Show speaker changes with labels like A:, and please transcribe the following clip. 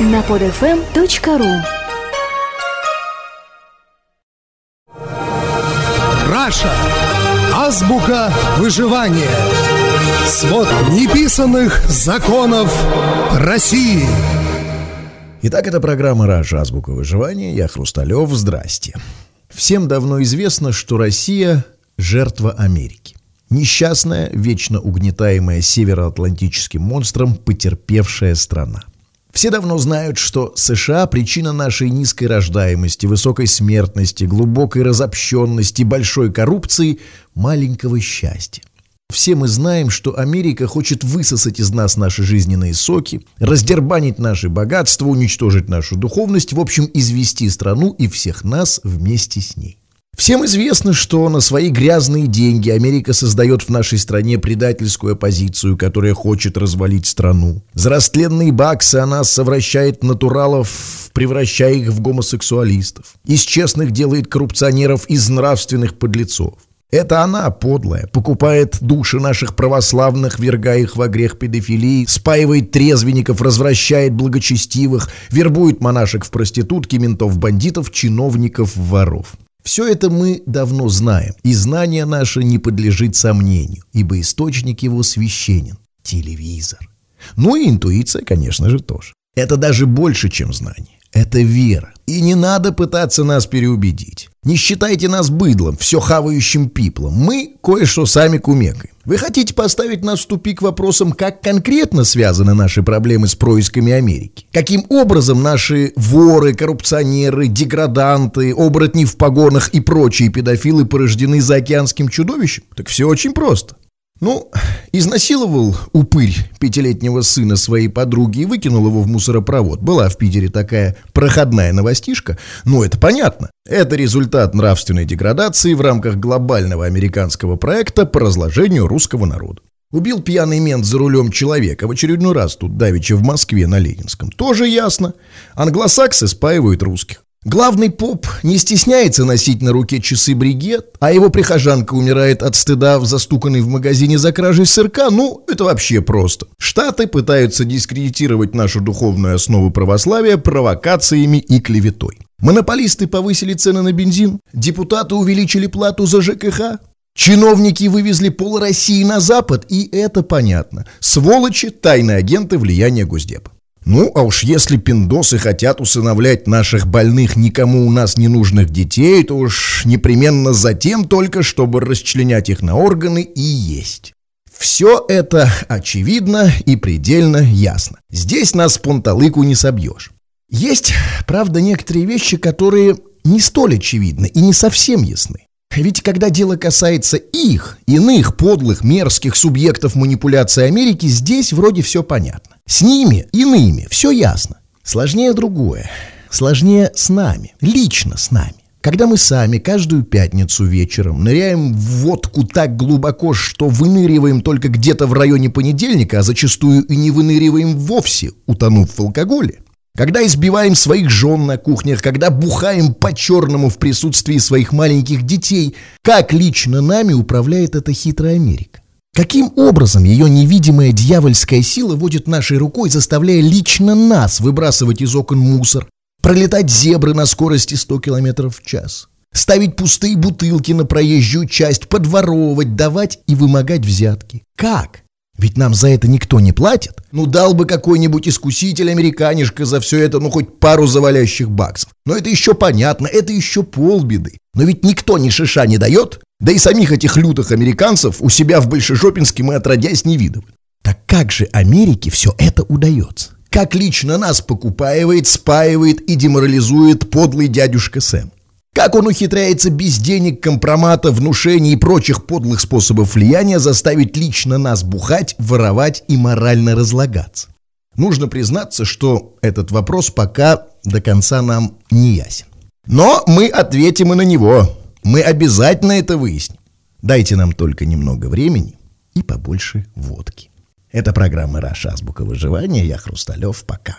A: на podfm.ru
B: Раша. Азбука выживания. Свод неписанных законов России.
C: Итак, это программа «Раша. Азбука выживания». Я Хрусталев. Здрасте. Всем давно известно, что Россия – жертва Америки. Несчастная, вечно угнетаемая североатлантическим монстром, потерпевшая страна. Все давно знают, что США – причина нашей низкой рождаемости, высокой смертности, глубокой разобщенности, большой коррупции, маленького счастья. Все мы знаем, что Америка хочет высосать из нас наши жизненные соки, раздербанить наши богатства, уничтожить нашу духовность, в общем, извести страну и всех нас вместе с ней. Всем известно, что на свои грязные деньги Америка создает в нашей стране предательскую оппозицию, которая хочет развалить страну. За растленные баксы она совращает натуралов, превращая их в гомосексуалистов. Из честных делает коррупционеров из нравственных подлецов. Это она, подлая, покупает души наших православных, вергая их во грех педофилии, спаивает трезвенников, развращает благочестивых, вербует монашек в проститутки, ментов-бандитов, чиновников, воров. Все это мы давно знаем, и знание наше не подлежит сомнению, ибо источник его священен – телевизор. Ну и интуиция, конечно же, тоже. Это даже больше, чем знание. Это вера. И не надо пытаться нас переубедить. Не считайте нас быдлом, все хавающим пиплом. Мы кое-что сами кумекаем. Вы хотите поставить нас в тупик вопросом, как конкретно связаны наши проблемы с происками Америки? Каким образом наши воры, коррупционеры, деграданты, оборотни в погонах и прочие педофилы порождены заокеанским чудовищем? Так все очень просто. Ну, изнасиловал упырь пятилетнего сына своей подруги и выкинул его в мусоропровод. Была в Питере такая проходная новостишка. Ну, это понятно. Это результат нравственной деградации в рамках глобального американского проекта по разложению русского народа. Убил пьяный мент за рулем человека в очередной раз тут давеча в Москве на Ленинском. Тоже ясно. Англосаксы спаивают русских. Главный поп не стесняется носить на руке часы бригет, а его прихожанка умирает от стыда в застуканной в магазине за кражей сырка, ну, это вообще просто. Штаты пытаются дискредитировать нашу духовную основу православия провокациями и клеветой. Монополисты повысили цены на бензин, депутаты увеличили плату за ЖКХ, Чиновники вывезли пол России на Запад, и это понятно. Сволочи, тайные агенты влияния Госдепа. Ну, а уж если пиндосы хотят усыновлять наших больных никому у нас не нужных детей, то уж непременно за тем только, чтобы расчленять их на органы и есть. Все это очевидно и предельно ясно. Здесь нас понталыку не собьешь. Есть, правда, некоторые вещи, которые не столь очевидны и не совсем ясны. Ведь когда дело касается их, иных подлых, мерзких субъектов манипуляции Америки, здесь вроде все понятно. С ними, иными, все ясно. Сложнее другое. Сложнее с нами, лично с нами. Когда мы сами каждую пятницу вечером ныряем в водку так глубоко, что выныриваем только где-то в районе понедельника, а зачастую и не выныриваем вовсе, утонув в алкоголе, когда избиваем своих жен на кухнях, когда бухаем по-черному в присутствии своих маленьких детей, как лично нами управляет эта хитрая Америка? Каким образом ее невидимая дьявольская сила водит нашей рукой, заставляя лично нас выбрасывать из окон мусор, пролетать зебры на скорости 100 км в час, ставить пустые бутылки на проезжую часть, подворовывать, давать и вымогать взятки? Как? Ведь нам за это никто не платит. Ну, дал бы какой-нибудь искуситель американишка за все это, ну, хоть пару завалящих баксов. Но это еще понятно, это еще полбеды. Но ведь никто ни шиша не дает. Да и самих этих лютых американцев у себя в Большежопинске мы отродясь не видывали. Так как же Америке все это удается? Как лично нас покупаивает, спаивает и деморализует подлый дядюшка Сэм? Как он ухитряется без денег, компромата, внушений и прочих подлых способов влияния заставить лично нас бухать, воровать и морально разлагаться? Нужно признаться, что этот вопрос пока до конца нам не ясен. Но мы ответим и на него. Мы обязательно это выясним. Дайте нам только немного времени и побольше водки. Это программа «Раша. Азбука выживания». Я Хрусталев. Пока.